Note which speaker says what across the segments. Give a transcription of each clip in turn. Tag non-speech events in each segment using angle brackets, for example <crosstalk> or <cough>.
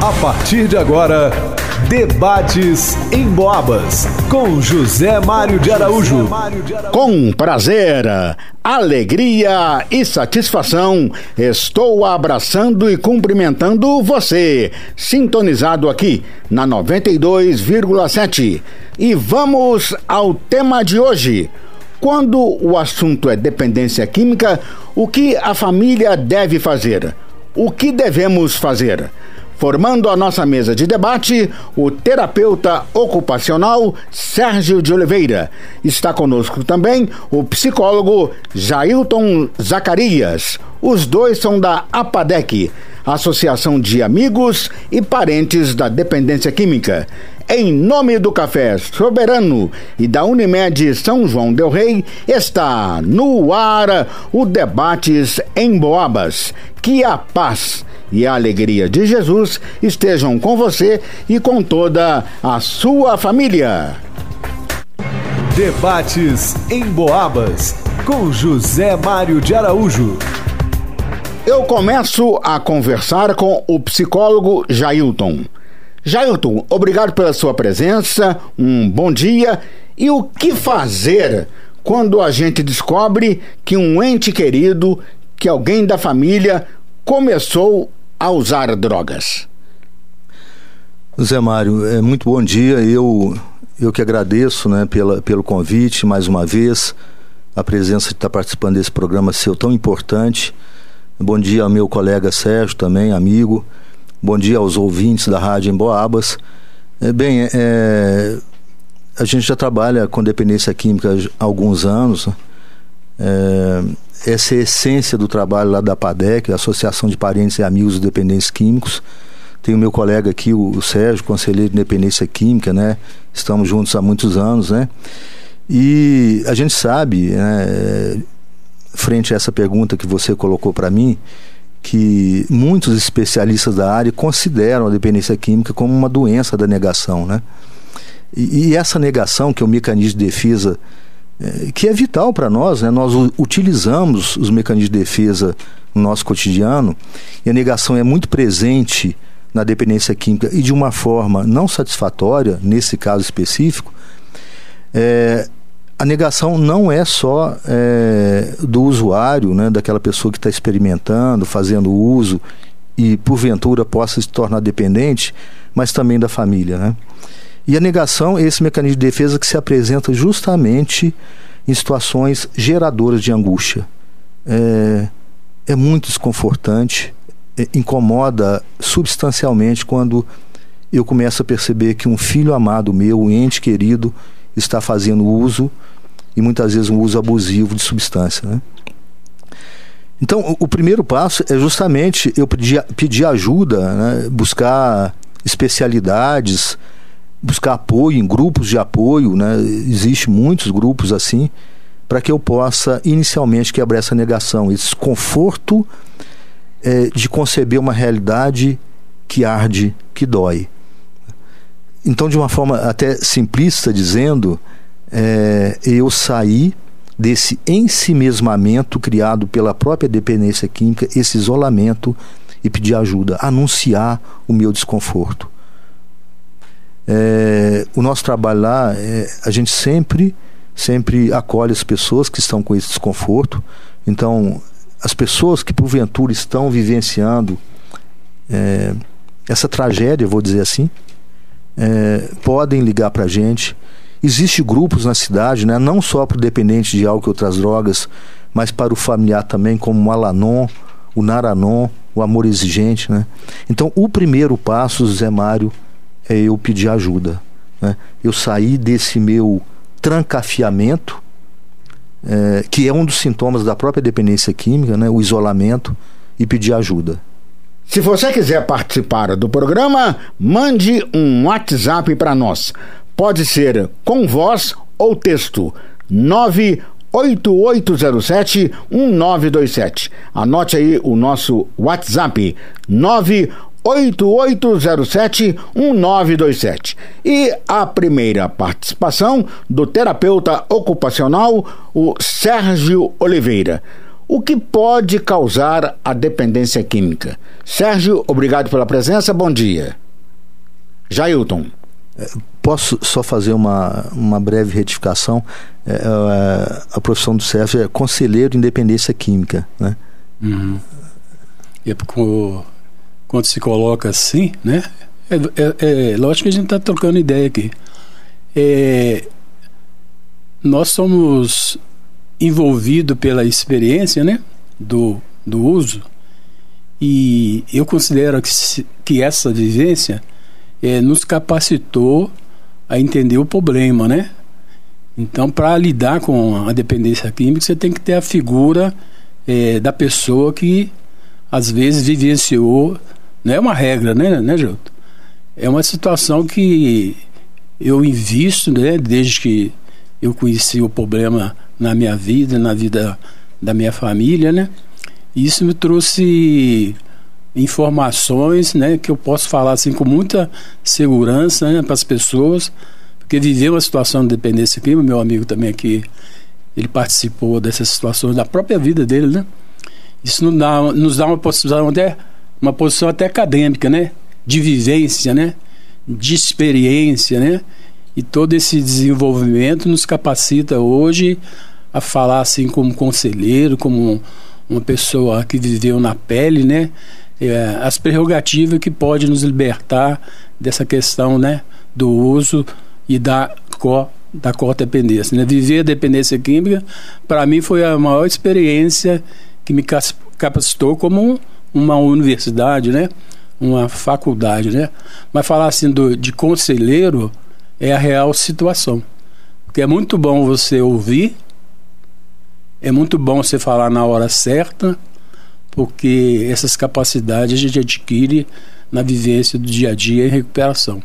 Speaker 1: A partir de agora, Debates em Boabas, com José Mário de Araújo.
Speaker 2: Com prazer, alegria e satisfação, estou abraçando e cumprimentando você, sintonizado aqui na 92,7. E vamos ao tema de hoje. Quando o assunto é dependência química, o que a família deve fazer? O que devemos fazer? Formando a nossa mesa de debate, o terapeuta ocupacional Sérgio de Oliveira. Está conosco também o psicólogo Jailton Zacarias. Os dois são da APADEC, Associação de Amigos e Parentes da Dependência Química. Em nome do Café Soberano e da Unimed São João Del Rei, está no ar o Debates em Boabas. Que a paz e a alegria de Jesus estejam com você e com toda a sua família.
Speaker 1: Debates em Boabas com José Mário de Araújo.
Speaker 2: Eu começo a conversar com o psicólogo Jailton. Jailton, obrigado pela sua presença, um bom dia. E o que fazer quando a gente descobre que um ente querido, que alguém da família começou a usar drogas?
Speaker 3: Zé Mário, é muito bom dia. Eu, eu que agradeço né, pela, pelo convite mais uma vez, a presença de estar participando desse programa seu tão importante. Bom dia ao meu colega Sérgio também, amigo. Bom dia aos ouvintes da Rádio Emboabas. É, bem, é, a gente já trabalha com dependência química há alguns anos. Né? É, essa é a essência do trabalho lá da PADEC, Associação de Parentes e Amigos de Dependentes Químicos. Tem o meu colega aqui, o, Sérgio, conselheiro de dependência química, né? Estamos juntos há muitos anos, né? E a gente sabe, né, frente a essa pergunta que você colocou para mim, que muitos especialistas da área consideram a dependência química como uma doença da negação, né? E, e essa negação, que é o mecanismo de defesa é, que é vital para nós, né? Nós utilizamos os mecanismos de defesa no nosso cotidiano e a negação é muito presente na dependência química e de uma forma não satisfatória, nesse caso específico, é, a negação não é só é, do usuário, né, daquela pessoa que está experimentando, fazendo uso e porventura possa se tornar dependente, mas também da família. Né? E a negação é esse mecanismo de defesa que se apresenta justamente em situações geradoras de angústia. É, é muito desconfortante, é, incomoda substancialmente quando eu começo a perceber que um filho amado meu, um ente querido, está fazendo uso e muitas vezes um uso abusivo de substância. Né? Então, o, primeiro passo é justamente eu pedir, pedir ajuda, né? buscar especialidades, buscar apoio em grupos de apoio, né? Existem muitos grupos assim, para que eu possa inicialmente quebrar essa negação, esse desconforto é, de conceber uma realidade que arde, que dói. Então, de uma forma até simplista dizendo, é, eu saí desse ensimesmamento criado pela própria dependência química, esse isolamento e pedir ajuda, anunciar o meu desconforto. É, o nosso trabalho lá, é, a gente sempre, sempre acolhe as pessoas que estão com esse desconforto. Então, as pessoas que porventura estão vivenciando é, essa tragédia, vou dizer assim, é, podem ligar para a gente. Existem grupos na cidade, né, não só para o dependente de álcool e outras drogas, mas para o familiar também, como o Alanon, o Naranon, o Amor Exigente. Né? Então, o primeiro passo, Zé Mário, é eu pedir ajuda. Né? Eu sair desse meu trancafiamento, é, que é um dos sintomas da própria dependência química, né? o isolamento, e pedir ajuda.
Speaker 2: Se você quiser participar do programa, mande um WhatsApp para nós. Pode ser com voz ou texto. 98807 1927. Anote aí o nosso WhatsApp. 98807 1927. E a primeira participação do terapeuta ocupacional, o Sérgio Oliveira. O que pode causar a dependência química? Sérgio, obrigado pela presença, bom dia. Jailton.
Speaker 3: É, posso só fazer uma, uma breve retificação? É, é, a profissão do Sérgio é conselheiro de independência química, né?
Speaker 4: Uhum. E é quando se coloca assim, né? É, é, é lógico que a gente está trocando ideia aqui. É, nós somos envolvidos pela experiência, né? Do, do uso. E eu considero que, que essa vivência é, nos capacitou a entender o problema, né? Então, para lidar com a dependência química, você tem que ter a figura é, da pessoa que às vezes vivenciou. Não é uma regra, né, né, Gilton? É uma situação que eu invisto, né, desde que eu conheci o problema na minha vida, na vida da minha família, né? Isso me trouxe informações, né, que eu posso falar assim com muita segurança né, para as pessoas, porque viver uma situação de dependência química, meu amigo também aqui, ele participou dessas situações da própria vida dele, né? Isso nos dá, nos dá uma posição até uma posição até acadêmica, né? De vivência, né? De experiência, né? E todo esse desenvolvimento nos capacita hoje a falar assim como conselheiro, como uma pessoa que viveu na pele, né? É, as prerrogativas que pode nos libertar dessa questão, né? Do uso e da co da codependência. Né? Viver a dependência química, para mim, foi a maior experiência que me capacitou como uma universidade, né? uma faculdade. Né? Mas falar assim do, de conselheiro é a real situação. Porque é muito bom você ouvir, é muito bom você falar na hora certa, porque essas capacidades a gente adquire na vivência do dia a dia em recuperação.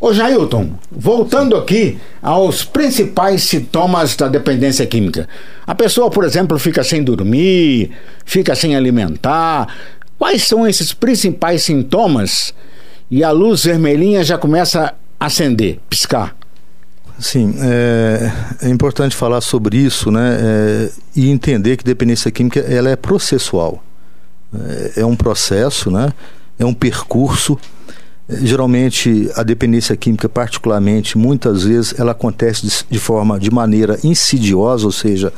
Speaker 2: Ô Jailton, voltando aqui aos principais sintomas da dependência química. A pessoa, por exemplo, fica sem dormir, fica sem alimentar. Quais são esses principais sintomas? E a luz vermelhinha já começa acender, piscar.
Speaker 3: Sim, é, é importante falar sobre isso, né? É, e entender que dependência química ela é processual. É, é um processo, né? É um percurso Geralmente a dependência química, particularmente, muitas vezes ela acontece de, de forma, de maneira insidiosa, ou seja,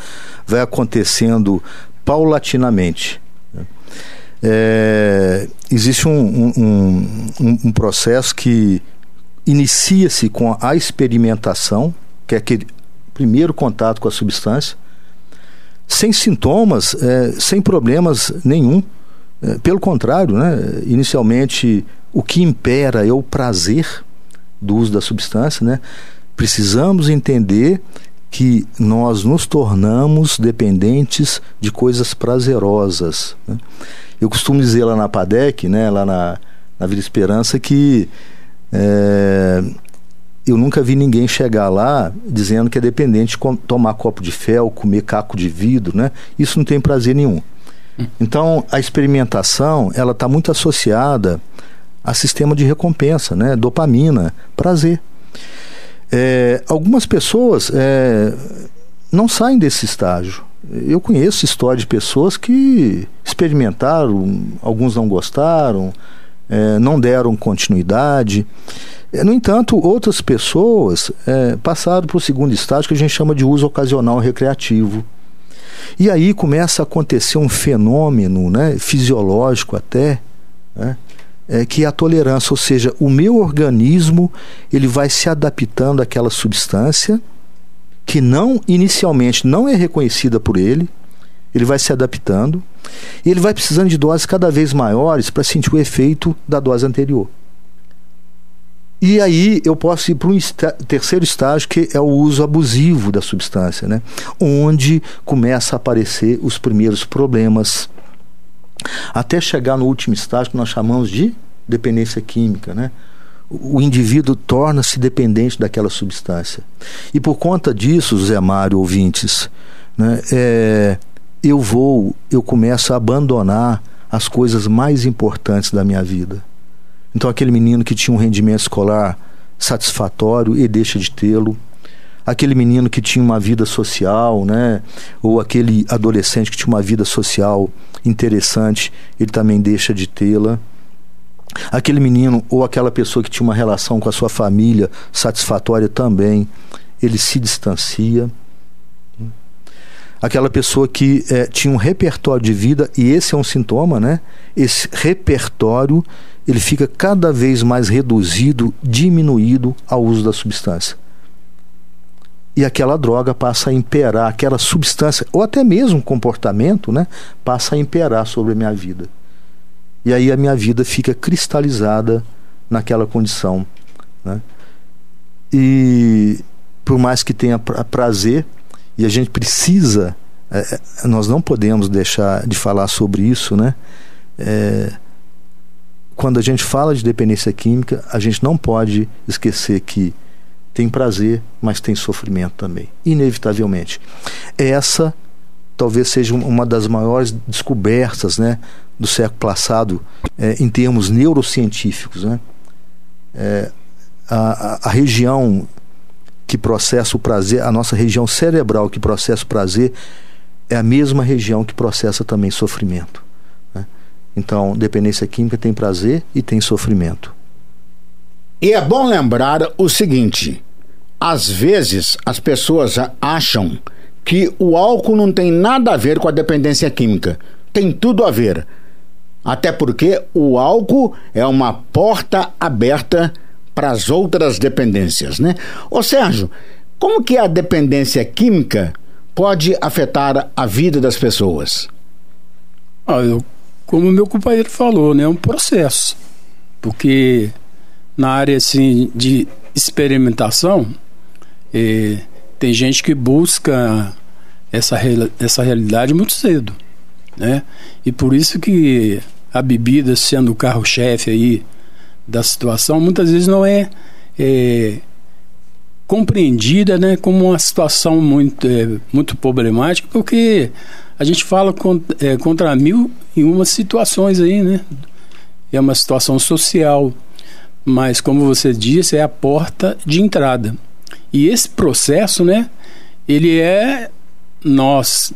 Speaker 3: vai acontecendo paulatinamente. Né? É, existe um, um, um, um, processo que inicia-se com a experimentação, que é aquele primeiro contato com a substância, sem sintomas, é, sem problemas nenhum. É, pelo contrário, né? inicialmente o que impera é o prazer do uso da substância, né? Precisamos entender que nós nos tornamos dependentes de coisas prazerosas. Né? Eu costumo dizer lá na PADEC, né, lá na, na Vida Esperança, que é, eu nunca vi ninguém chegar lá dizendo que é dependente de tomar copo de fel, comer caco de vidro, né? Isso não tem prazer nenhum. Hum. Então, a experimentação, ela está muito associada a sistema de recompensa, né? dopamina, prazer. É, algumas pessoas é, não saem desse estágio. Eu conheço histórias de pessoas que experimentaram, alguns não gostaram, é, não deram continuidade. É, no entanto, outras pessoas é, passaram para o segundo estágio que a gente chama de uso ocasional recreativo. E aí começa a acontecer um fenômeno né, fisiológico até, né, é, que é a tolerância, ou seja, o meu organismo ele vai se adaptando àquela substância que não inicialmente não é reconhecida por ele, ele vai se adaptando e ele vai precisando de doses cada vez maiores para sentir o efeito da dose anterior. E aí eu posso ir para um terceiro estágio que é o uso abusivo da substância, né? onde começa a aparecer os primeiros problemas até chegar no último estágio que nós chamamos de dependência química, né? O indivíduo torna-se dependente daquela substância. E por conta disso, Zé Mário, ouvintes, né, é, eu vou, eu começo a abandonar as coisas mais importantes da minha vida. Então, aquele menino que tinha um rendimento escolar satisfatório e deixa de tê-lo. aquele menino que tinha uma vida social, né? Ou aquele adolescente que tinha uma vida social interessante, ele também deixa de tê-la. Aquele menino ou aquela pessoa que tinha uma relação com a sua família satisfatória também, ele se distancia. Aquela pessoa que é, tinha um repertório de vida, e esse é um sintoma, né? Esse repertório ele fica cada vez mais reduzido, diminuído ao uso da substância e aquela droga passa a imperar, aquela substância, ou até mesmo comportamento, né, passa a imperar sobre a minha vida. E aí a minha vida fica cristalizada naquela condição. Né? E por mais que tenha prazer, e a gente precisa, é, é, nós não podemos deixar de falar sobre isso, né? É, quando a gente fala de dependência química, a gente não pode esquecer que tem prazer, mas tem sofrimento também, inevitavelmente. Essa talvez seja uma das maiores descobertas né, do século passado é, em termos neurocientíficos. Né? É, a, a, região que processa o prazer, a nossa região cerebral que processa o prazer, é a mesma região que processa também sofrimento. Né? Então, dependência química tem prazer e tem sofrimento.
Speaker 2: E é bom lembrar o seguinte: às vezes as pessoas acham que o álcool não tem nada a ver com a dependência química. Tem tudo a ver. Até porque o álcool é uma porta aberta para as outras dependências, né? Ô Sérgio, como que a dependência química pode afetar a vida das pessoas?
Speaker 4: Ah, eu, como meu companheiro falou, né, é um processo. Porque na área assim de experimentação, eh, tem gente que busca essa, essa realidade muito cedo, né? E por isso que a bebida sendo o carro-chefe aí da situação, muitas vezes não é, é compreendida, né, como uma situação muito, é, muito problemática, porque a gente fala contra, é, contra mil e uma situações aí, né? É uma situação social, mas como você disse, é a porta de entrada. E esse processo, né, ele é nós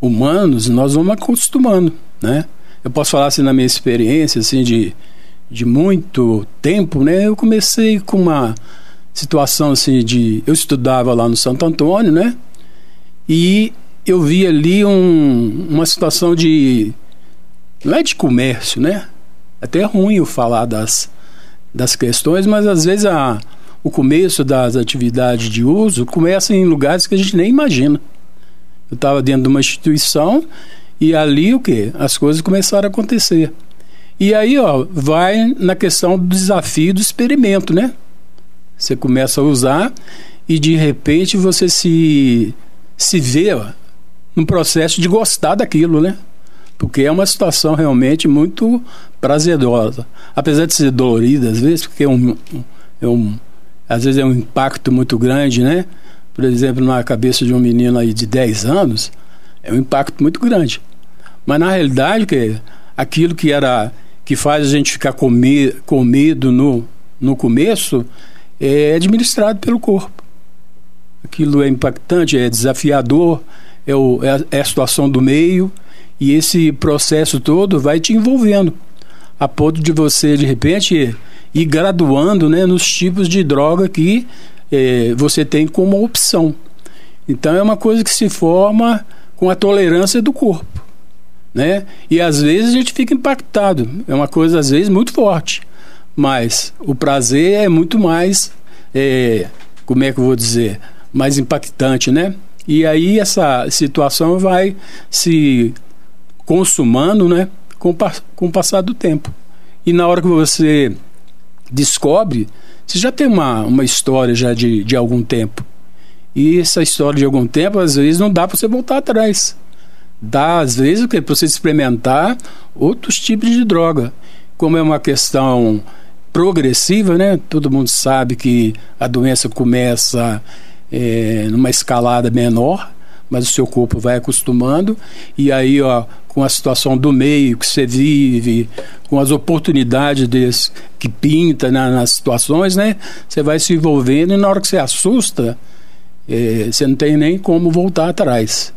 Speaker 4: humanos, nós vamos acostumando, né? Eu posso falar assim na minha experiência assim de de muito tempo, né? Eu comecei com uma situação assim de eu estudava lá no Santo Antônio, né? E eu vi ali um, uma situação de não é de comércio, né? Até é ruim eu falar das das questões, mas às vezes a, o começo das atividades de uso começa em lugares que a gente nem imagina. Eu estava dentro de uma instituição e ali o que? As coisas começaram a acontecer. E aí, ó, vai na questão do desafio do experimento, né? Você começa a usar e de repente você se se vê ó, processo de gostar daquilo, né? Porque é uma situação realmente muito prazerosa. Apesar de ser dolorida às vezes, porque é um, é um às vezes é um impacto muito grande, né? Por exemplo, na cabeça de um menino aí de 10 anos, é um impacto muito grande. Mas na realidade, que aquilo que era que faz a gente ficar com, me, com medo no, no começo é administrado pelo corpo. Aquilo é impactante, é desafiador, é, o, é, a, é a situação do meio, e esse processo todo vai te envolvendo, a ponto de você, de repente, ir graduando né, nos tipos de droga que é, você tem como opção. Então é uma coisa que se forma com a tolerância do corpo. Né? E às vezes a gente fica impactado. É uma coisa, às vezes, muito forte. Mas o prazer é muito mais, é, como é que eu vou dizer, mais impactante, né? E aí essa situação vai se consumando, né? Com, com o passar do tempo. E na hora que você descobre, você já tem uma, uma história já de, de algum tempo. E essa história de algum tempo, às vezes, não dá para você voltar atrás. Dá, às vezes, para você experimentar outros tipos de droga. Como é uma questão progressiva, né? Todo mundo sabe que a doença começa é, numa escalada menor, mas o seu corpo vai acostumando e aí ó com a situação do meio que você vive, com as oportunidades desse, que pinta na, nas situações, né? Você vai se envolvendo e na hora que você assusta, é, você não tem nem como voltar atrás.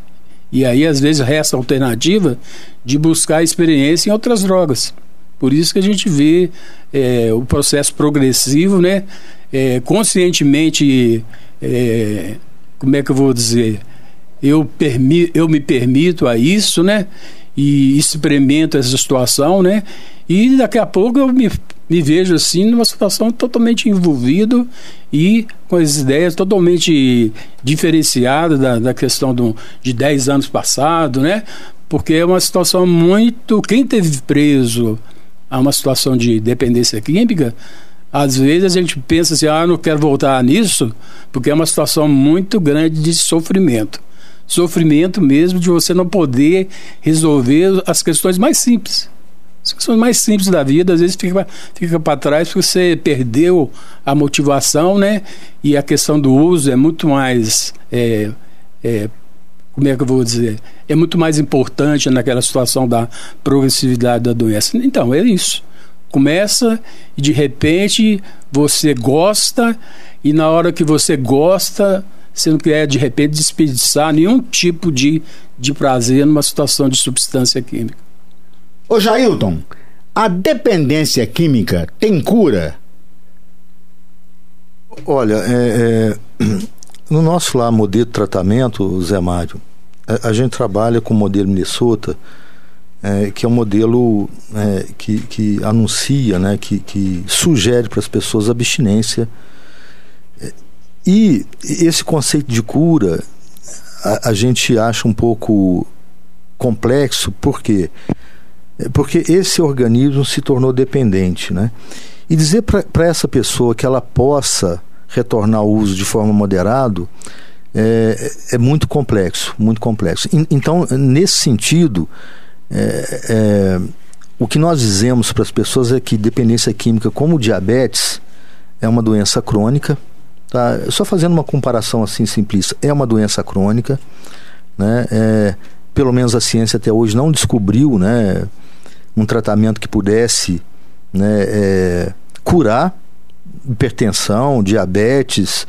Speaker 4: E aí, às vezes, resta a alternativa de buscar experiência em outras drogas. Por isso que a gente vê é, o processo progressivo, né? É, conscientemente, é, como é que eu vou dizer? Eu, permi eu me permito a isso, né? E experimento essa situação, né? E daqui a pouco eu me, me vejo assim numa situação totalmente envolvido e com as ideias totalmente diferenciadas da, da questão do, de 10 anos passado, né? Porque é uma situação muito. Quem teve preso a uma situação de dependência química, às vezes a gente pensa assim, ah, não quero voltar nisso, porque é uma situação muito grande de sofrimento. Sofrimento mesmo de você não poder resolver as questões mais simples. As questões mais simples da vida, às vezes fica, fica para trás porque você perdeu a motivação, né? E a questão do uso é muito mais é, é, como é que eu vou dizer, é muito mais importante naquela situação da progressividade da doença. Então, é isso. Começa e de repente você gosta, e na hora que você gosta, você não quer de repente desperdiçar nenhum tipo de, de prazer numa situação de substância química.
Speaker 2: Ô Jailton, a dependência química tem cura?
Speaker 3: Olha, é, é <clears throat> no nosso lá modelo de tratamento, Zé Mário, a, a gente trabalha com o modelo Minnesota, é, que é um modelo é, que, que anuncia, né, que, que sugere para as pessoas abstinência. É, e esse conceito de cura a, a gente acha um pouco complexo, por quê? É, porque esse organismo se tornou dependente, né? E dizer para essa pessoa que ela possa retornar ao uso de forma moderado é, é muito complexo, muito complexo. Então, nesse sentido, é, é, o que nós dizemos para as pessoas é que dependência química, como diabetes, é uma doença crônica. Tá? Só fazendo uma comparação assim simplista, é uma doença crônica. Né? É, pelo menos a ciência até hoje não descobriu né, um tratamento que pudesse né, é, curar hipertensão, diabetes,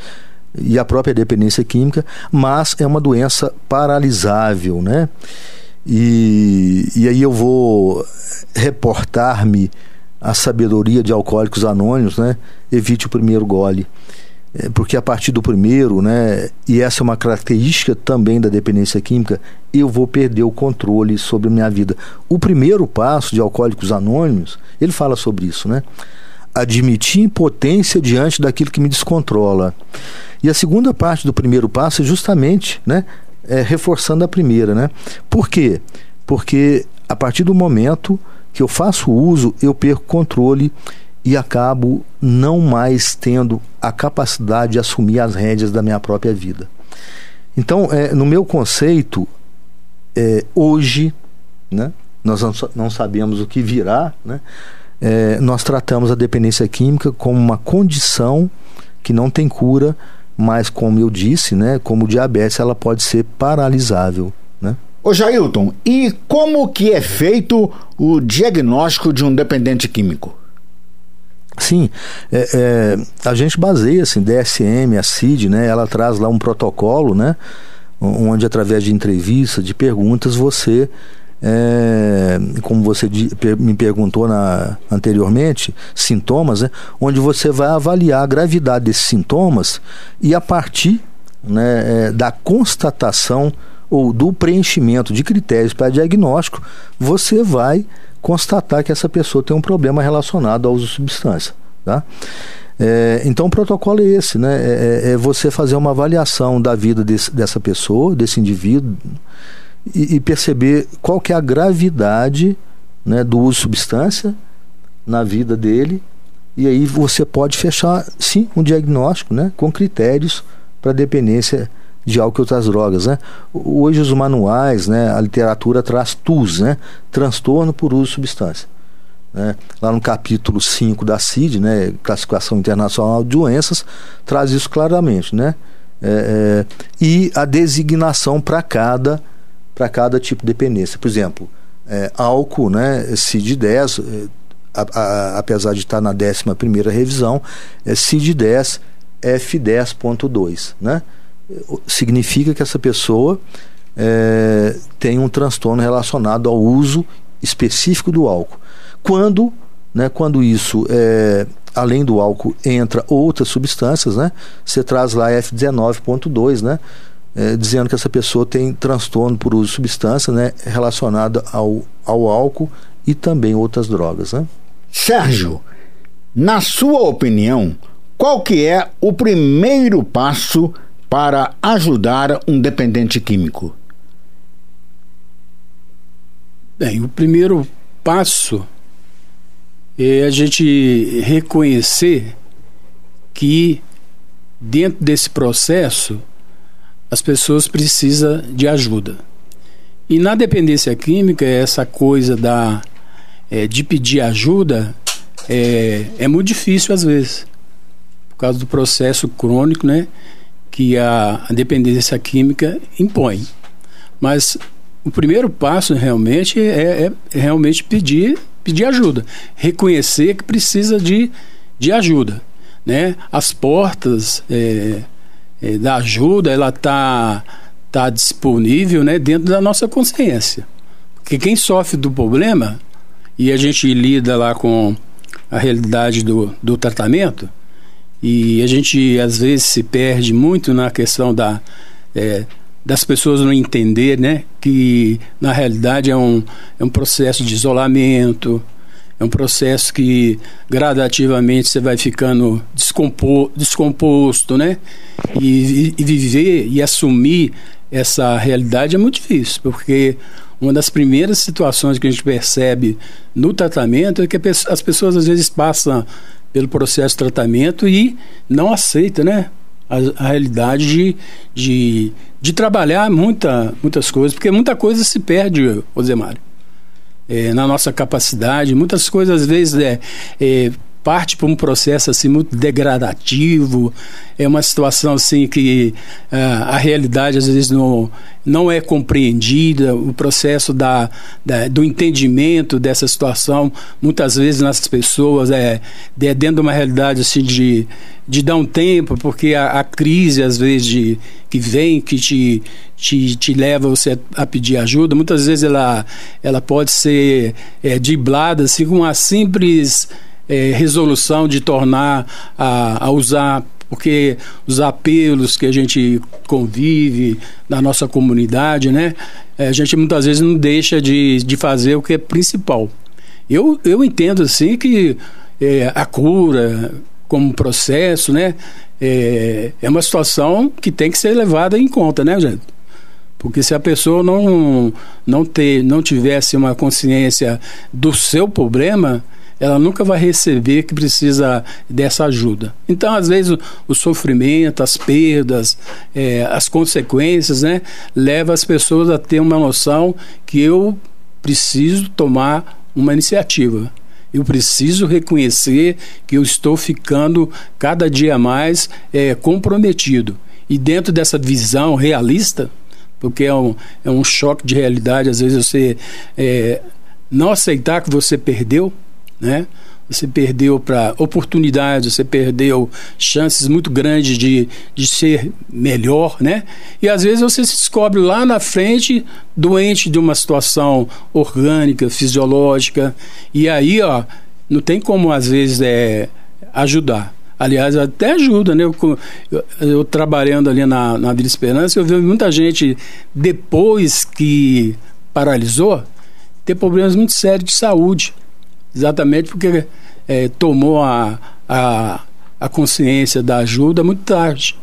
Speaker 3: e a própria dependência química, mas é uma doença paralisável, né? E, e aí eu vou reportar-me a sabedoria de alcoólicos anônimos, né? Evite o primeiro gole. É, porque a partir do primeiro, né, e essa é uma característica também da dependência química, eu vou perder o controle sobre a minha vida. O primeiro passo de Alcoólicos Anônimos, ele fala sobre isso, né? Admitir impotência diante daquilo que me descontrola. E a segunda parte do primeiro passo é justamente né, é, reforçando a primeira. Né? Por quê? Porque a partir do momento que eu faço uso, eu perco controle e acabo não mais tendo a capacidade de assumir as rédeas da minha própria vida. Então, é, no meu conceito, é, hoje, né, nós não, sabemos o que virá, né, é, nós tratamos a dependência química como uma condição que não tem cura, mas como eu disse, né, como diabetes, ela pode ser paralisável, né?
Speaker 2: Ô Jailton, e como que é feito o diagnóstico de um dependente químico?
Speaker 3: Sim, é, é, a gente baseia assim, DSM, a CID, né? Ela traz lá um protocolo, né? Onde através de entrevistas, de perguntas, você é, como você me perguntou na, anteriormente, sintomas, né, onde você vai avaliar a gravidade desses sintomas e a partir né, é, da constatação ou do preenchimento de critérios para diagnóstico, você vai constatar que essa pessoa tem um problema relacionado ao uso de substância. Tá? É, então o protocolo é esse, né? É, é, é você fazer uma avaliação da vida desse, dessa pessoa, desse indivíduo, e, e perceber qual que é a gravidade né, do uso de substância na vida dele e aí você pode fechar sim um diagnóstico né, com critérios para dependência de álcool e outras drogas. Né? Hoje os manuais, né, a literatura traz TUS, né, transtorno por uso de substância. Né? Lá no capítulo 5 da CID, né, Classificação Internacional de Doenças, traz isso claramente. Né? É, é, e a designação para cada cada tipo de dependência. Por exemplo, é, álcool, né, CID-10, é, apesar de estar na 11 revisão, é CID-10 F10.2, né? Significa que essa pessoa é, tem um transtorno relacionado ao uso específico do álcool. Quando, né, quando isso, é, além do álcool, entra outras substâncias, né, você traz lá F19.2, né, é, dizendo que essa pessoa tem transtorno por uso de substância né, relacionada ao, ao álcool e também outras drogas. Né?
Speaker 2: Sérgio, na sua opinião, qual que é o primeiro passo para ajudar um dependente químico?
Speaker 4: Bem, o primeiro passo é a gente reconhecer que dentro desse processo as pessoas precisam de ajuda. E na dependência química, essa coisa da, é, de pedir ajuda é, é muito difícil às vezes, por causa do processo crônico né, que a, dependência química impõe. Mas o primeiro passo realmente é, é, é, realmente pedir, pedir ajuda, reconhecer que precisa de, de ajuda, né? As portas é, é, da ajuda ela tá tá disponível, né? Dentro da nossa consciência, porque quem sofre do problema e a gente lida lá com a realidade do, do tratamento e a gente às vezes se perde muito na questão da é, das pessoas não entender, né, que na realidade é um, é um processo de isolamento, é um processo que gradativamente você vai ficando descompo, descomposto, né, e, e viver e assumir essa realidade é muito difícil, porque uma das primeiras situações que a gente percebe no tratamento é que as pessoas às vezes passam pelo processo de tratamento e não aceitam, né? a, a realidade de, de, de, trabalhar muita, muitas coisas, porque muita coisa se perde, Ozemário. É, na nossa capacidade, muitas coisas às vezes é, é parte para um processo assim muito degradativo, é uma situação assim que uh, a realidade às vezes não, não é compreendida, o processo da, da, do entendimento dessa situação muitas vezes nas pessoas é, é dentro de uma realidade assim de, de dar um tempo, porque a, a crise às vezes de, que vem, que te, te, te leva você a pedir ajuda, muitas vezes ela, ela pode ser é, assim com uma simples é, resolução de tornar a, a usar porque os apelos que a gente convive na nossa comunidade, né? É, a gente muitas vezes não deixa de, de fazer o que é principal. Eu, eu entendo assim que é, a cura como processo, né? É, é uma situação que tem que ser levada em conta, né, gente? Porque se a pessoa não, não, ter, não tivesse uma consciência do seu problema, ela nunca vai receber que precisa dessa ajuda. Então, às vezes, o, o sofrimento, as perdas, é, as consequências, né, leva as pessoas a ter uma noção que eu preciso tomar uma iniciativa. Eu preciso reconhecer que eu estou ficando cada dia mais é, comprometido. E dentro dessa visão realista, porque é um, é um choque de realidade, às vezes você é, não aceitar que você perdeu, né? Você perdeu para oportunidades, você perdeu chances muito grandes de, de ser melhor, né? E às vezes você se descobre lá na frente doente de uma situação orgânica, fisiológica, e aí, ó, não tem como às vezes é, ajudar. Aliás, até ajuda, né? Eu, eu, eu, trabalhando ali na, na Vila Esperança, eu vi muita gente, depois que paralisou, ter problemas muito sérios de saúde exatamente porque é, tomou a, a, a consciência da ajuda muito tarde.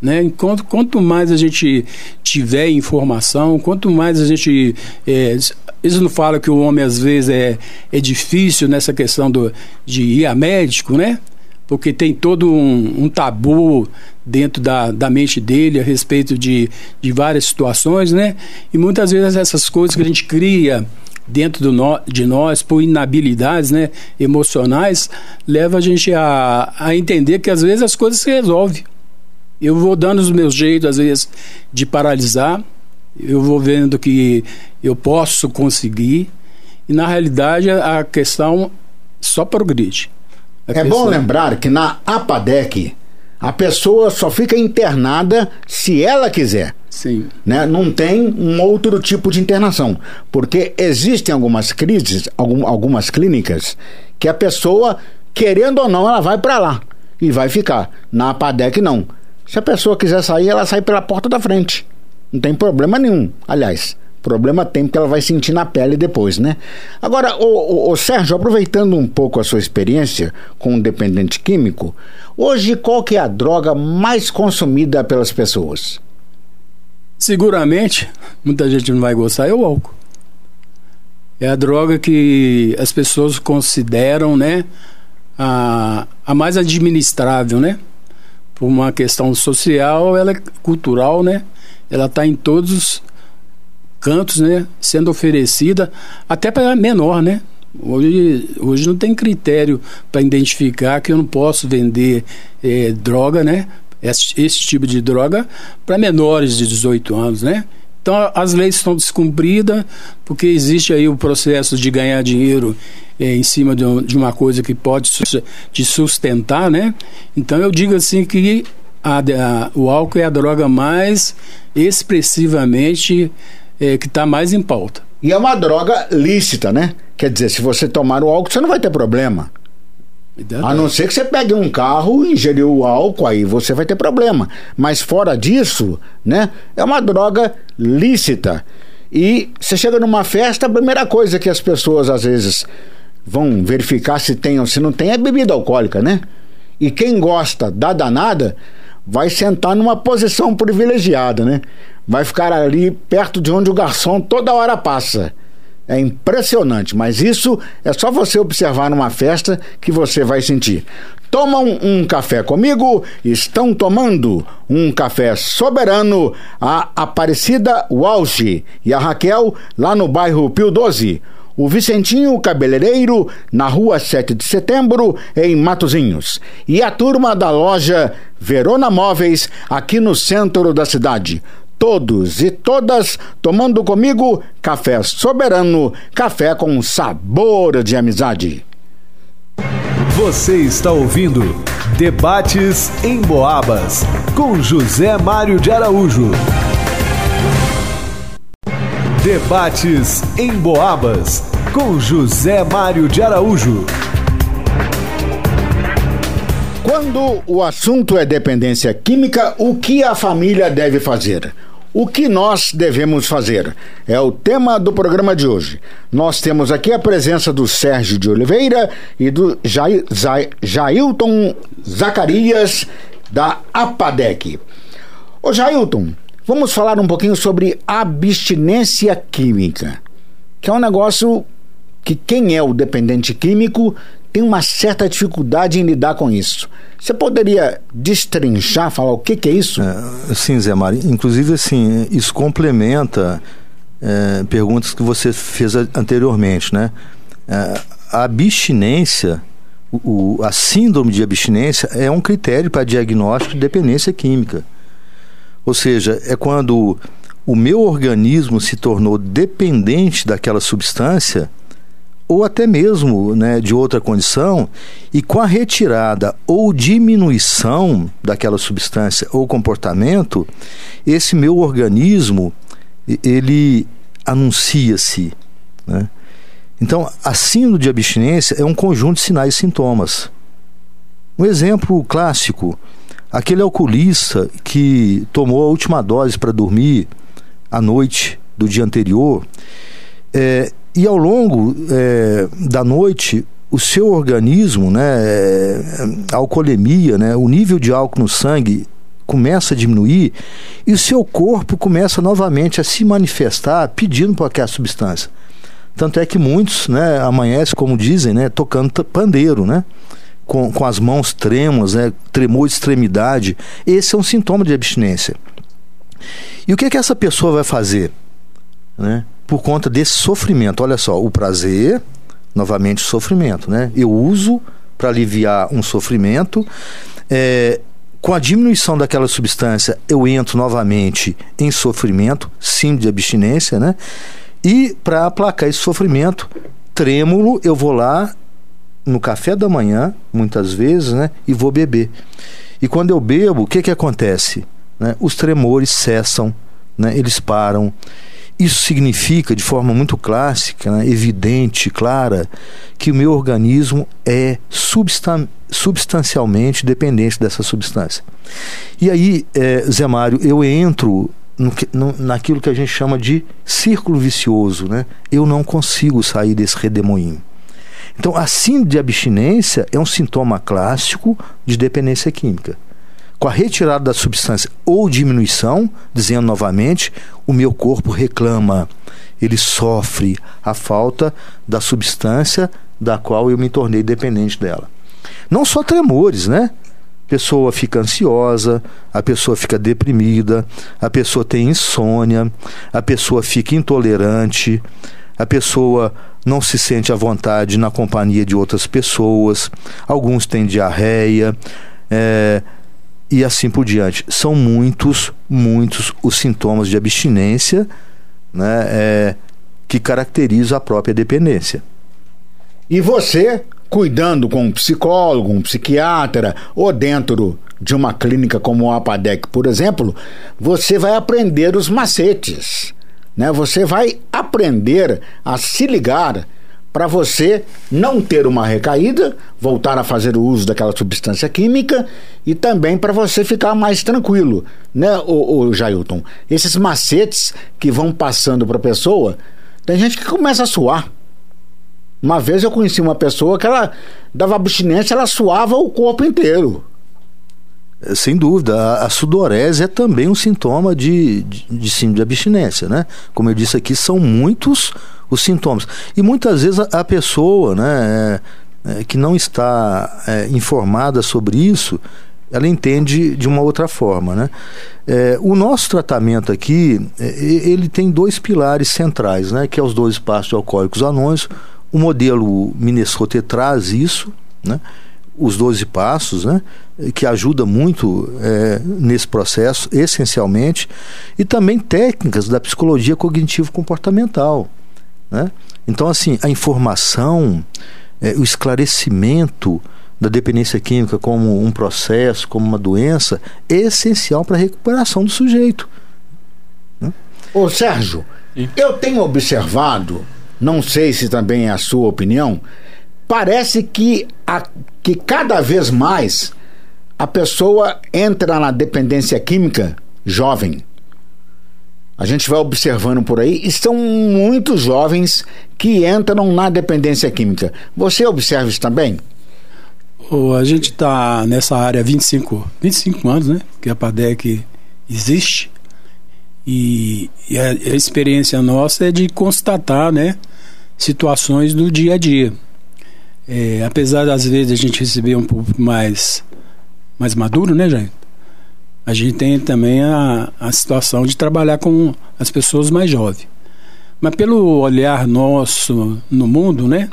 Speaker 4: Né? Enquanto, quanto mais a gente tiver informação, quanto mais a gente. É, eles não falam que o homem às vezes é, é difícil nessa questão do, de ir a médico, né? Porque tem todo um, um tabu dentro da, da mente dele a respeito de, de várias situações, né? E muitas vezes essas coisas que a gente cria dentro no, de nós por inabilidades né, emocionais leva a gente a, a entender que às vezes as coisas se resolvem. Eu vou dando os meus jeitos, às vezes, de paralisar, eu vou vendo que eu posso conseguir, e na realidade a questão só progride.
Speaker 2: A é questão... bom lembrar que na APADEC A pessoa só fica internada se ela quiser.
Speaker 4: Sim.
Speaker 2: Né? Não tem um outro tipo de internação. Porque existem algumas crises, algum, algumas clínicas, que a pessoa, querendo ou não, ela vai para lá e vai ficar. Na APADEC, não. Se a pessoa quiser sair, ela sai pela porta da frente. Não tem problema nenhum. Aliás, problema tem porque ela vai sentir na pele depois, né? Agora, o, Sérgio, aproveitando um pouco a sua experiência com um dependente químico, hoje qual que é a droga mais consumida pelas pessoas?
Speaker 4: Seguramente, muita gente não vai gostar, é o álcool. É a droga que as pessoas consideram, né, a, a mais administrável, né? Por uma questão social, ela é cultural, né? Ela está em todos os cantos, né? Sendo oferecida até para menor, né? Hoje, hoje não tem critério para identificar que eu não posso vender é, droga, né? Esse, esse tipo de droga para menores de 18 anos, né? Então as leis estão descumpridas porque existe aí o processo de ganhar dinheiro é, em cima de, de, uma coisa que pode te sustentar, né? Então eu digo assim que a, a, o álcool é a droga mais expressivamente é, que está mais em pauta.
Speaker 2: E é uma droga lícita, né? Quer dizer, se você tomar o álcool, você não vai ter problema. A não ser que você pegue um carro e ingeriu o álcool, aí você vai ter problema. Mas fora disso, né? É uma droga lícita. E você chega numa festa, a primeira coisa que as pessoas às vezes vão verificar se tem ou se não tem é bebida alcoólica, né? E quem gosta da danada vai sentar numa posição privilegiada, né? Vai ficar ali perto de onde o garçom toda hora passa. É impressionante, mas isso é só você observar numa festa que você vai sentir. Tomam um café comigo? Estão tomando um café soberano a Aparecida Walsh e a Raquel lá no bairro Pio 12. O Vicentinho Cabeleireiro, na rua 7 de setembro, em Matozinhos. E a turma da loja Verona Móveis, aqui no centro da cidade todos e todas tomando comigo café soberano, café com sabor de amizade.
Speaker 1: Você está ouvindo Debates em Boabas com José Mário de Araújo. Debates em Boabas com José Mário de Araújo.
Speaker 2: Quando o assunto é dependência química, o que a família deve fazer? O que nós devemos fazer? É o tema do programa de hoje. Nós temos aqui a presença do Sérgio de Oliveira e do Jair, Jailton Zacarias, da APADEC. Ô Jailton, vamos falar um pouquinho sobre abstinência química, que é um negócio que quem é o dependente químico tem uma certa dificuldade em lidar com isso. Você poderia destrinchar, falar o que, que é isso?
Speaker 3: É, sim, Zé Mari. Inclusive, assim, isso complementa é, perguntas que você fez anteriormente, né? É, a abstinência, o, a síndrome de abstinência é um critério para diagnóstico de dependência química. Ou seja, é quando o meu organismo se tornou dependente daquela substância ou até mesmo né, de outra condição, e com a retirada ou diminuição daquela substância ou comportamento, esse meu organismo ele anuncia-se. Né? Então, a síndrome de abstinência é um conjunto de sinais e sintomas. Um exemplo clássico, aquele alcoolista que tomou a última dose para dormir à noite do dia anterior, é, e ao longo é, da noite, o seu organismo, né, é, a alcoolemia, né, o nível de álcool no sangue começa a diminuir e o seu corpo começa novamente a se manifestar pedindo por aquela substância. Tanto é que muitos né, amanhecem, como dizem, né, tocando pandeiro, né? Com, com as mãos trêmulas, né, tremor de extremidade. Esse é um sintoma de abstinência. E o que, é que essa pessoa vai fazer? Né? Por conta desse sofrimento. Olha só, o prazer, novamente sofrimento, né? Eu uso para aliviar um sofrimento. É, com a diminuição daquela substância, eu entro novamente em sofrimento, sim de abstinência, né? E para aplacar esse sofrimento, trêmulo, eu vou lá no café da manhã, muitas vezes, né? E vou beber. E quando eu bebo, o que, que acontece? Né? Os tremores cessam, né? eles param. Isso significa, de forma muito clássica, né? evidente, clara, que o meu organismo é substan substancialmente dependente dessa substância. E aí, é, Zé Mário, eu entro no, no, naquilo que a gente chama de círculo vicioso. Né? Eu não consigo sair desse redemoinho. Então, a síndrome de abstinência é um sintoma clássico de dependência química. Com a retirada da substância ou diminuição, dizendo novamente, o meu corpo reclama, ele sofre a falta da substância da qual eu me tornei dependente dela. Não só tremores, né? A pessoa fica ansiosa, a pessoa fica deprimida, a pessoa tem insônia, a pessoa fica intolerante, a pessoa não se sente à vontade na companhia de outras pessoas, alguns têm diarreia, é, e assim por diante. São muitos, muitos os sintomas de abstinência né, é, que caracterizam a própria dependência.
Speaker 2: E você, cuidando com um psicólogo, um psiquiatra ou dentro de uma clínica como a APADEC, por exemplo, você vai aprender os macetes né? Você vai aprender a se ligar para você não ter uma recaída, voltar a fazer o uso daquela substância química e também para você ficar mais tranquilo, né, o, o Jailton? Esses macetes que vão passando para a pessoa, tem gente que começa a suar. Uma vez eu conheci uma pessoa que ela dava abstinência, ela suava o corpo inteiro.
Speaker 3: É, sem dúvida, a, sudorese é também um sintoma de, de, de de abstinência, né? Como eu disse aqui, são muitos os sintomas. E muitas vezes a, a pessoa, né, é, é, que não está é, informada sobre isso, ela entende de uma outra forma, né? É, o nosso tratamento aqui, é, ele tem dois pilares centrais, né? Que é os dois passos alcoólicos anônimos. O modelo Minnesota traz isso, né? os 12 passos, né, que ajuda muito é, nesse processo, essencialmente, e também técnicas da psicologia cognitivo-comportamental. Né? Então, assim, a informação, é, o esclarecimento da dependência química como um processo, como uma doença, é essencial para a recuperação do sujeito.
Speaker 2: Né? Ô Sérgio, eu tenho observado, não sei se também é a sua opinião, parece que, a, que cada vez mais a pessoa entra na dependência química jovem. A gente vai observando por aí e são muitos jovens que entram na dependência química. Você observa isso também?
Speaker 4: Oh, a gente está nessa área há 25, 25 anos, né? Que a PADEC existe. E, e a, a experiência nossa é de constatar, né? Situações do dia a dia. É, apesar das vezes a gente receber um público mais, mais maduro, né, gente? A gente tem também a, a situação de trabalhar com as pessoas mais jovens. Mas pelo olhar nosso no mundo, né?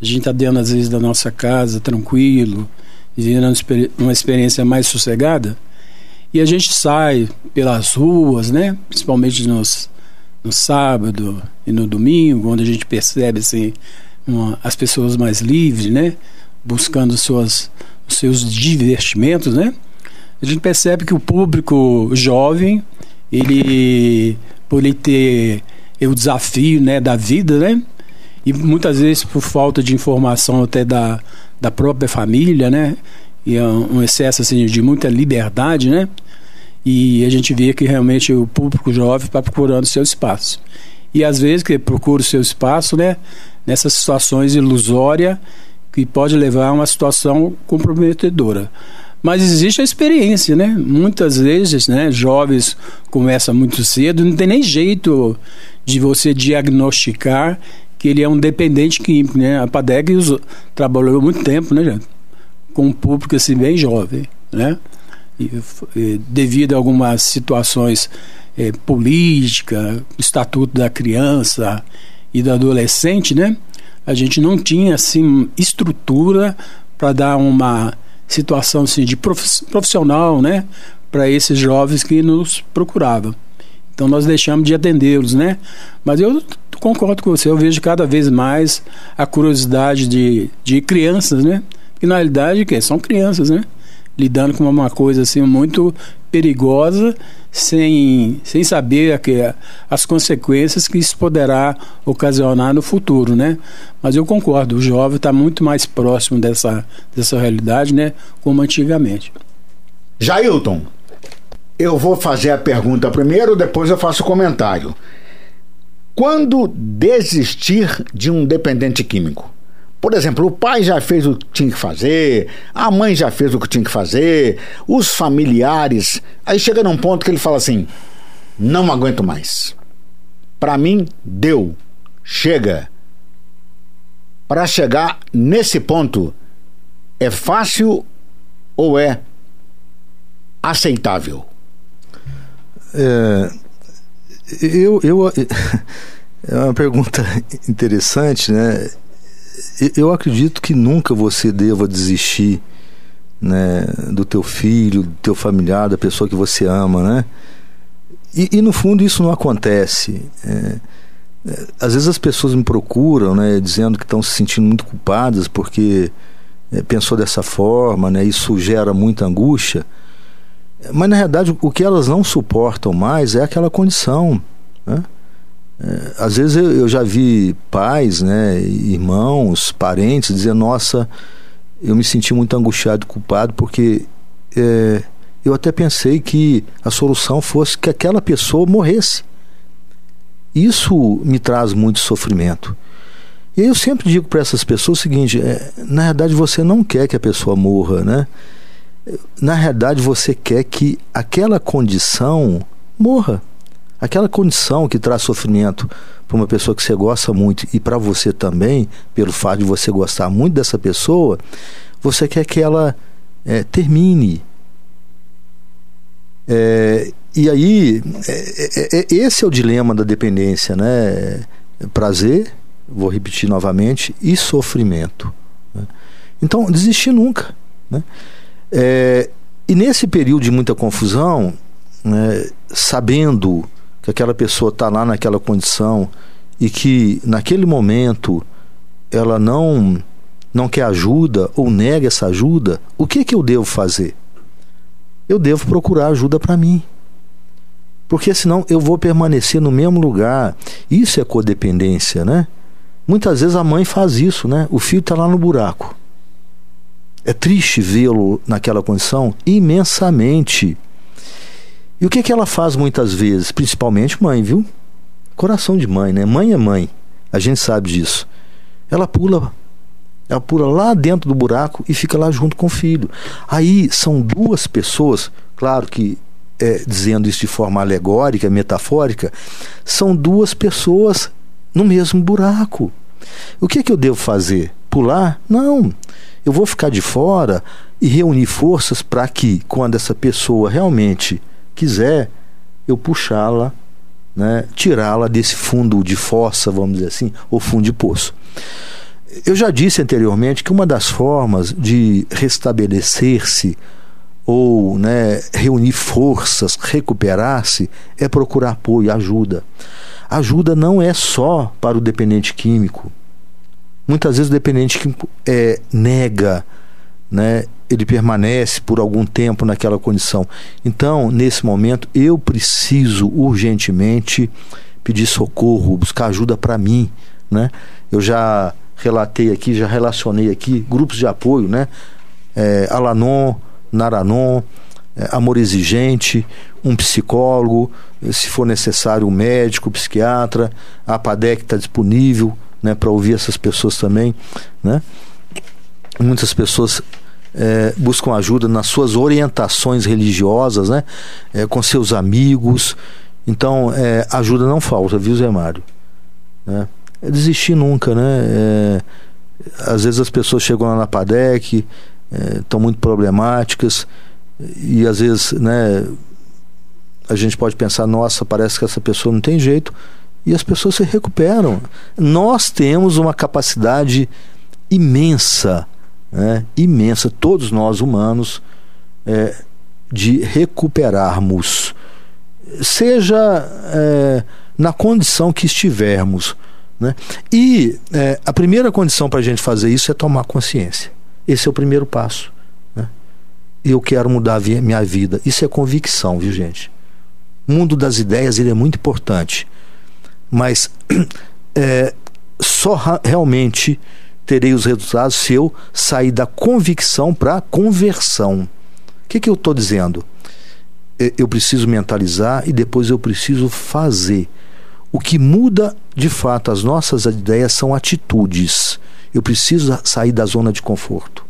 Speaker 4: A gente está dentro, às vezes, da nossa casa, tranquilo, vivendo uma experiência mais sossegada. E a gente sai pelas ruas, né? Principalmente nos, no sábado e no domingo, onde a gente percebe, assim, uma, as pessoas mais livres, né? Buscando suas, os seus divertimentos, né? A gente percebe que o público jovem, ele, por ele ter o desafio né, da vida, né? E muitas vezes por falta de informação até da, da própria família, né? E é um excesso assim, de muita liberdade, né? E a gente vê que realmente o público jovem está procurando seu espaço. E às vezes que procura o seu espaço, né? nessas situações ilusórias que pode levar a uma situação comprometedora. Mas existe a experiência, né? Muitas vezes, né, jovens começam muito cedo, não tem nem jeito de você diagnosticar que ele é um dependente químico, né? A PADEG trabalhou muito tempo, né, gente? com um público assim bem jovem, né? E, e, devido a algumas situações é, política, estatuto da criança e do adolescente, né? A gente não tinha assim estrutura para dar uma situação assim de profissional, né, para esses jovens que nos procuravam. Então nós deixamos de atendê-los, né? Mas eu concordo com você, eu vejo cada vez mais a curiosidade de, de crianças, né? Que na realidade que são crianças, né? Lidando com uma coisa assim muito perigosa, sem, sem saber que, as consequências que isso poderá ocasionar no futuro, né? Mas eu concordo, o jovem está muito mais próximo dessa, dessa realidade, né? Como antigamente.
Speaker 2: Jailton, eu vou fazer a pergunta primeiro, depois eu faço o comentário. Quando desistir de um dependente químico? Por exemplo, o pai já fez o que tinha que fazer, a mãe já fez o que tinha que fazer, os familiares. Aí chega num ponto que ele fala assim: não aguento mais. Para mim, deu. Chega. Para chegar nesse ponto, é fácil ou é aceitável?
Speaker 3: É, eu, eu, <laughs> é uma pergunta interessante, né? Eu acredito que nunca você deva desistir né, do teu filho, do teu familiar, da pessoa que você ama, né? E, e no fundo isso não acontece. É, é, às vezes as pessoas me procuram, né, dizendo que estão se sentindo muito culpadas porque é, pensou dessa forma, né? Isso gera muita angústia. Mas na realidade o que elas não suportam mais é aquela condição, né? É, às vezes eu, eu, já vi pais, né, irmãos, parentes dizer: Nossa, eu me senti muito angustiado culpado porque é, eu até pensei que a solução fosse que aquela pessoa morresse. Isso me traz muito sofrimento. E eu sempre digo para essas pessoas o seguinte: é, na verdade você não quer que a pessoa morra, né? Na realidade você quer que aquela condição morra. Aquela condição que traz sofrimento para uma pessoa que você gosta muito e para você também, pelo fato de você gostar muito dessa pessoa, você quer que ela é, termine. É, e aí, é, é, é esse é o dilema da dependência, né? Prazer, vou repetir novamente, e sofrimento. Né? Então, desistir nunca. Né? É, e nesse período de muita confusão, né, sabendo que aquela pessoa está lá naquela condição e que naquele momento ela não não quer ajuda ou nega essa ajuda, o que que eu devo fazer? Eu devo procurar ajuda para mim. Porque senão eu vou permanecer no mesmo lugar. Isso é codependência, né? Muitas vezes a mãe faz isso, né? O filho está lá no buraco. É triste vê-lo naquela condição imensamente. E o que, que ela faz muitas vezes? Principalmente mãe, viu? Coração de mãe, né? Mãe é mãe. A gente sabe disso. Ela pula, ela pula lá dentro do buraco e fica lá junto com o filho. Aí são duas pessoas, claro que é, dizendo isso de forma alegórica, metafórica, são duas pessoas no mesmo buraco. O que, que eu devo fazer? Pular? Não. Eu vou ficar de fora e reunir forças para que, quando essa pessoa realmente quiser eu puxá-la, né, tirá-la desse fundo de fossa, vamos dizer assim, ou fundo de poço. Eu já disse anteriormente que uma das formas de restabelecer-se ou né, reunir forças, recuperar-se, é procurar apoio, ajuda. Ajuda não é só para o dependente químico. Muitas vezes o dependente químico é, nega, né, ele permanece por algum tempo naquela condição. Então, nesse momento, eu preciso urgentemente pedir socorro, buscar ajuda para mim, né? Eu já relatei aqui, já relacionei aqui grupos de apoio, né? É, Alanon, Naranon, é, Amor Exigente, um psicólogo, se for necessário, um médico, um psiquiatra, a PADEC está disponível, né, para ouvir essas pessoas também, né? Muitas pessoas é, buscam ajuda nas suas orientações religiosas, né? É, com seus amigos. Então, é, ajuda não falta, viu, Zé Mário? Né? É desistir nunca, né? É, às vezes as pessoas chegam lá na PADEC, estão é, muito problemáticas, e às vezes, né? A gente pode pensar, nossa, parece que essa pessoa não tem jeito, e as pessoas se recuperam. Nós temos uma capacidade imensa né, imensa, todos nós humanos, é, de recuperarmos, seja é, na condição que estivermos. Né? E é, a primeira condição para a gente fazer isso é tomar consciência. Esse é o primeiro passo. Né? eu quero mudar a minha vida. Isso é convicção, viu, gente? O mundo das ideias ele é muito importante, mas <clears throat> é, só realmente terei os resultados se eu sair da convicção para a conversão. O que, que eu estou dizendo? Eu preciso mentalizar e depois eu preciso fazer. O que muda de fato as nossas ideias são atitudes. Eu preciso sair da zona de conforto.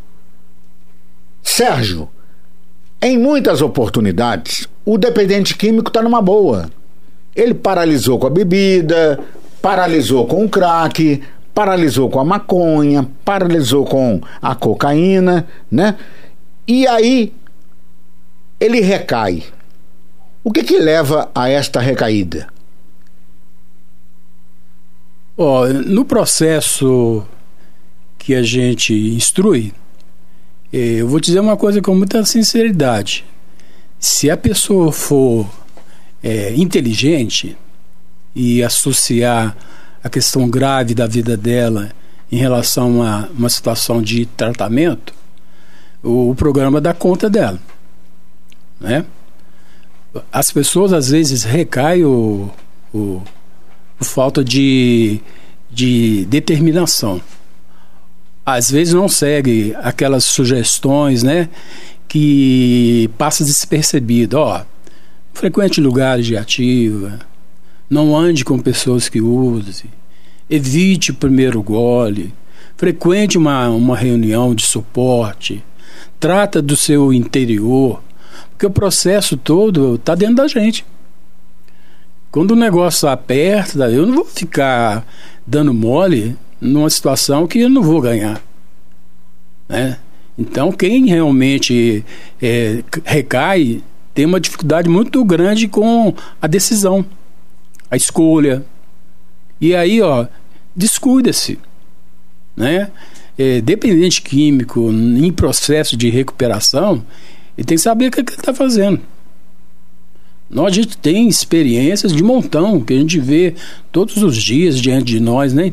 Speaker 2: Sérgio, em muitas oportunidades, o dependente químico está numa boa. Ele paralisou com a bebida, paralisou com o crack, paralisou com a maconha, paralisou com a cocaína, né? E aí ele recai. O que que leva a esta recaída?
Speaker 4: Oh, no processo que a gente instrui, eh, eu vou dizer uma coisa com muita sinceridade. Se a pessoa for é, inteligente e associar a questão grave da vida dela em relação a uma situação de tratamento, o, o programa dá conta dela. Né? As pessoas às vezes recaem o, o, o falta de, de determinação às vezes não segue aquelas sugestões, né? Que passa despercebido. Ó, frequente lugares de ativa, não ande com pessoas que usem, evite o primeiro gole, frequente uma, uma reunião de suporte, trata do seu interior, porque o processo todo está dentro da gente. Quando o negócio aperta, eu não vou ficar dando mole numa situação que eu não vou ganhar. Né? Então, quem realmente é, recai tem uma dificuldade muito grande com a decisão, a escolha. E aí, ó, descuida-se. Né? É, dependente químico, em processo de recuperação, ele tem que saber o que, é que ele está fazendo. Nós, a gente tem experiências de montão que a gente vê todos os dias diante de nós, né?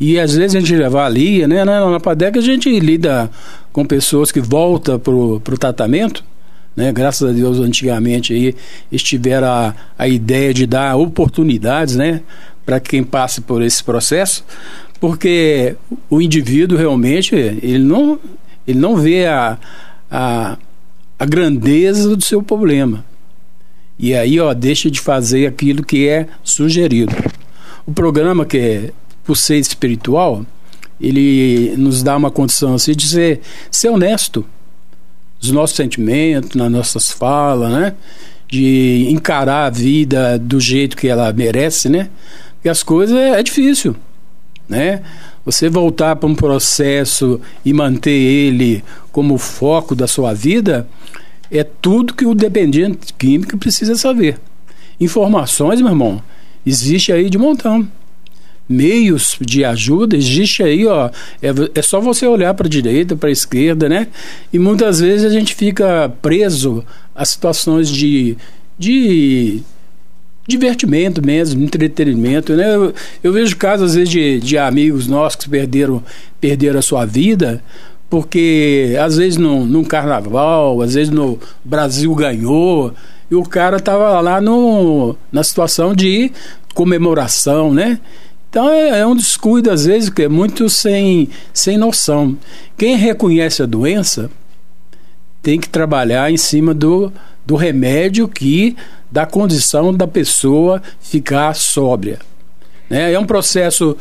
Speaker 4: E às vezes a gente avalia, né? Na, na PADEC a gente lida com pessoas que voltam para o tratamento, né? Graças a Deus, antigamente aí estiveram a, a ideia de dar oportunidades, né? Para quem passe por esse processo, porque o indivíduo realmente ele não, ele não vê a, a, a grandeza do seu problema. E aí, ó, deixa de fazer aquilo que é sugerido. O programa que é por ser espiritual, ele nos dá uma condição assim de ser, ser honesto nos nossos sentimentos, nas nossas falas, né? De encarar a vida do jeito que ela merece, né? Porque as coisas é, é difícil, né? Você voltar para um processo e manter ele como foco da sua vida é tudo que o dependente químico precisa saber. Informações, meu irmão, existe aí de montão meios de ajuda, existe aí, ó, é, é só você olhar para a direita, para a esquerda, né? E muitas vezes a gente fica preso a situações de, de divertimento mesmo, entretenimento, né? Eu, eu vejo casos, às vezes, de, de amigos nossos que perderam, perderam a sua vida porque às vezes no, num carnaval, às vezes no Brasil ganhou, e o cara tava lá no, na situação de comemoração, né? Então é, é, um descuido, às vezes, que é muito sem, sem noção. Quem reconhece a doença tem que trabalhar em cima do, do remédio que dá condição da pessoa ficar sóbria. Né? É um processo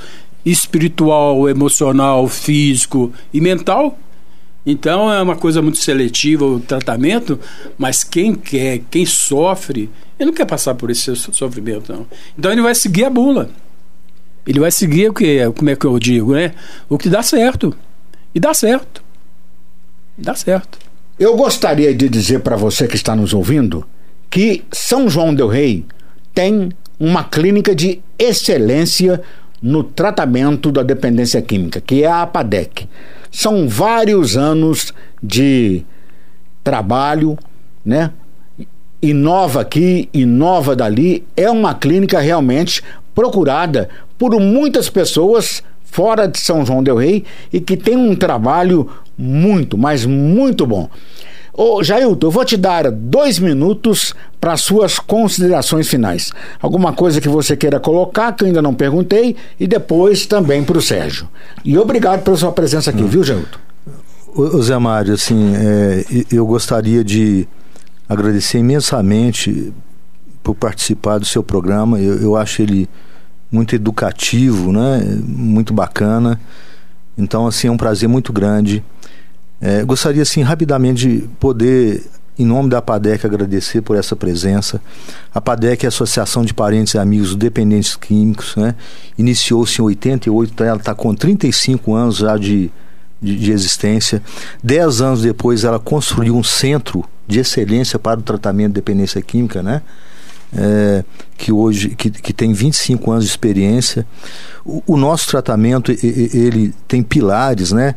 Speaker 4: espiritual, emocional, físico e mental. Então é uma coisa muito seletiva o tratamento, mas quem quer, quem sofre, ele não quer passar por esse sofrimento, não. Então ele vai seguir a bula. Ele vai seguir o que, como é que eu digo, né? O que dá certo. E dá certo. Dá certo.
Speaker 2: Eu gostaria de dizer para você que está nos ouvindo que São João del Rei tem uma clínica de excelência no tratamento da dependência química, que é a APADEC. São vários anos de trabalho, né? Inova aqui, inova dali. É uma clínica realmente procurada por muitas pessoas fora de São João del Rei e que tem um trabalho muito, mas muito bom. Ô, Jailton, eu vou te dar dois minutos para suas considerações finais. Alguma coisa que você queira colocar, que eu ainda não perguntei, e depois também para o Sérgio. E obrigado pela sua presença aqui, hum. viu, Jailton?
Speaker 3: Ô, Zé Mário, assim, é, eu gostaria de agradecer imensamente por participar do seu programa. Eu, eu acho ele muito educativo, né? Muito bacana. Então, assim, é um prazer muito grande. É, gostaria, assim, rapidamente de poder, em nome da PADEC, agradecer por essa presença. A PADEC é a Associação de Parentes e Amigos Dependentes Químicos, né? Iniciou-se em 88, então ela está com 35 anos já de, de, de existência. Dez anos depois, ela construiu um centro de excelência para o tratamento de dependência química, né? É, que hoje que, que tem 25 anos de experiência. O, o nosso tratamento ele tem pilares, né?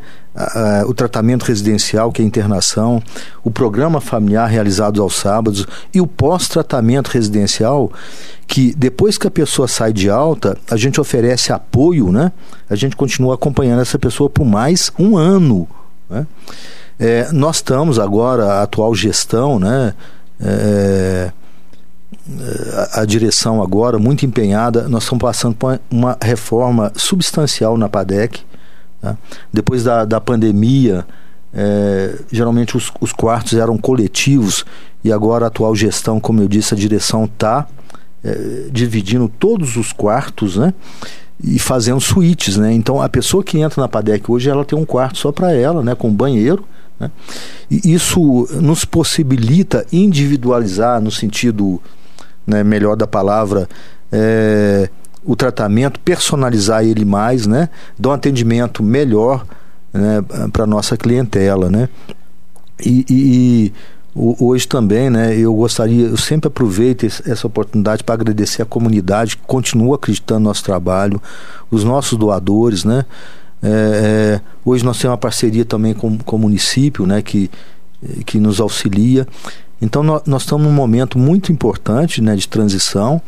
Speaker 3: o tratamento residencial, que é a internação, o programa familiar realizado aos sábados e o pós-tratamento residencial, que depois que a pessoa sai de alta, a gente oferece apoio, né? A gente continua acompanhando essa pessoa por mais um ano. Né? É, nós estamos agora, a atual gestão, né? É, a, direção agora, muito empenhada, nós estamos passando por uma reforma substancial na PADEC. Tá? Depois da, da pandemia, é, geralmente os, os, quartos eram coletivos e agora a atual gestão, como eu disse, a direção está é, dividindo todos os quartos, né? E fazendo suítes, né? Então a pessoa que entra na PADEC hoje, ela tem um quarto só para ela, né? Com banheiro, né? E isso nos possibilita individualizar no sentido né, melhor da palavra, é, o tratamento, personalizar ele mais, né, dar um atendimento melhor né, para nossa clientela, né. E, e, e, hoje também, né, eu gostaria, eu sempre aproveito essa oportunidade para agradecer a comunidade que continua acreditando no nosso trabalho, os nossos doadores, né. É, é, hoje nós temos uma parceria também com, com o município, né, que, que nos auxilia. Então nós, nós estamos num momento muito importante né, de transição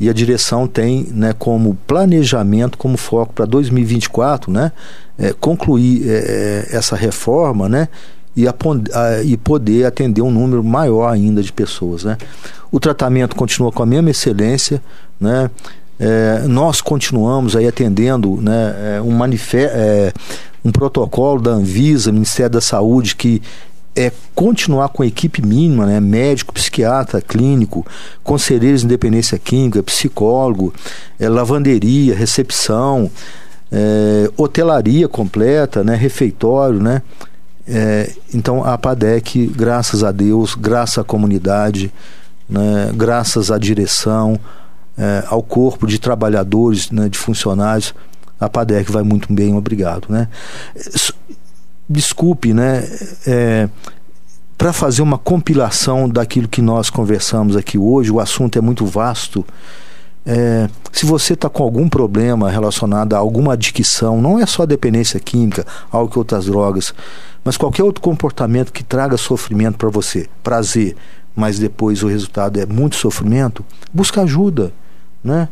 Speaker 3: e a direção tem né, como planejamento, como foco para 2024, né, é, concluir é, é, essa reforma né, e, a, a, e poder atender um número maior ainda de pessoas. Né. O tratamento continua com a mesma excelência, né, é, nós continuamos aí atendendo né, é, um, é, um protocolo da Anvisa, Ministério da Saúde, que é continuar com a equipe mínima, né? médico, psiquiatra, clínico, conselheiros de independência química, psicólogo, é, lavanderia, recepção, é, hotelaria completa, né? refeitório, né? É, então a PADEC, graças a Deus, graças à comunidade, né? graças à direção, é, ao corpo de trabalhadores, né? de funcionários, a PADEC vai muito bem, obrigado. Né? desculpe, né? É, para fazer uma compilação daquilo que nós conversamos aqui hoje, o assunto é muito vasto. É, se você está com algum problema relacionado a alguma adicção, não é só dependência química, álcool e outras drogas, mas qualquer outro comportamento que traga sofrimento para você, prazer, mas depois o resultado é muito sofrimento, busca ajuda, né?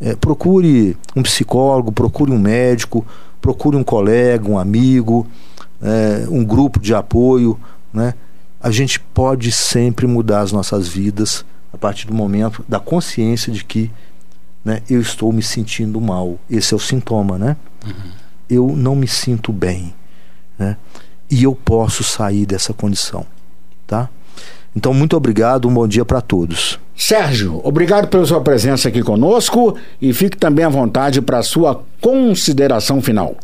Speaker 3: É, procure um psicólogo, procure um médico, procure um colega, um amigo, é, um grupo de apoio, né? A gente pode sempre mudar as nossas vidas a partir do momento da consciência de que né, eu estou me sentindo mal. Esse é o sintoma, né? Uhum. Eu não me sinto bem, né? E eu posso sair dessa condição, tá? Então, muito obrigado, um bom dia para todos.
Speaker 2: Sérgio, obrigado pela sua presença aqui conosco e fique também à vontade para a sua consideração final.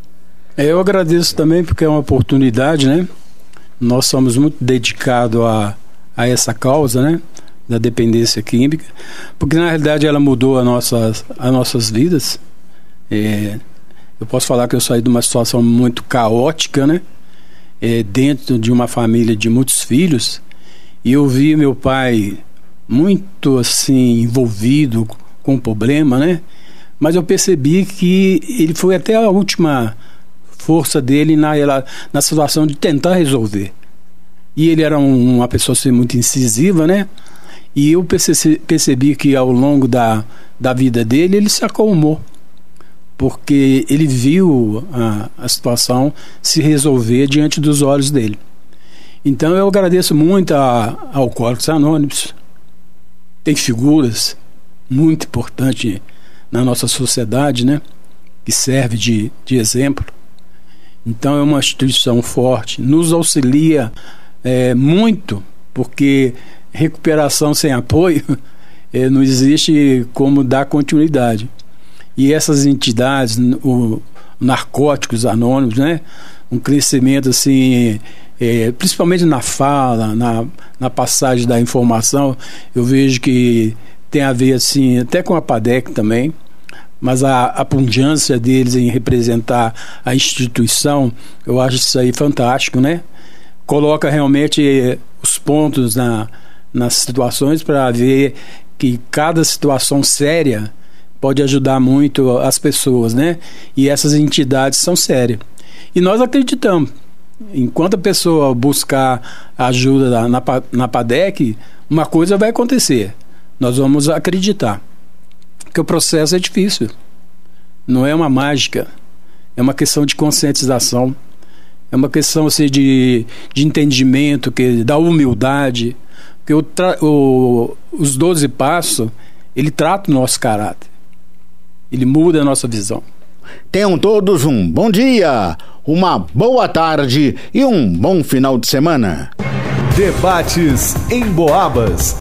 Speaker 4: Eu agradeço também porque é uma oportunidade, né? Nós somos muito dedicados a, a essa causa, né? Da dependência química, porque na realidade ela mudou a nossas, as nossas vidas. É, eu posso falar que eu saí de uma situação muito caótica, né? É, dentro de uma família de muitos filhos, e eu vi meu pai muito assim envolvido com o problema, né? Mas eu percebi que ele foi até a última força dele na, na situação de tentar resolver. E ele era um, uma pessoa assim, muito incisiva, né? E eu percebi, percebi que ao longo da, da vida dele ele se acalmou. Porque ele viu a, a situação se resolver diante dos olhos dele. Então eu agradeço muito a, a Alcoólicos Anônimos. Tem figuras muito importantes na nossa sociedade, né? Que serve de, de exemplo. Então é uma instituição forte, nos auxilia é, muito, porque recuperação sem apoio <laughs> é, não existe como dar continuidade. E essas entidades, o Narcóticos Anônimos, né? Um crescimento assim, é, principalmente na fala, na, na passagem da informação, eu vejo que tem a ver assim, até com a PADEC também, mas a, a pungência deles em representar a instituição, eu acho isso aí fantástico, né? Coloca realmente os pontos na, nas situações para ver que cada situação séria pode ajudar muito as pessoas, né? E essas entidades são sérias. E nós acreditamos. Enquanto a pessoa buscar ajuda na, na PADEC, uma coisa vai acontecer. Nós vamos acreditar. Que o processo é difícil. Não é uma mágica. É uma questão de conscientização. É uma questão assim, de, de entendimento, que, da humildade. Porque o, o, os 12 passos, ele trata o nosso caráter. Ele muda a nossa visão.
Speaker 2: Tenham todos um bom dia, uma boa tarde e um bom final de semana.
Speaker 1: Debates em Boabas.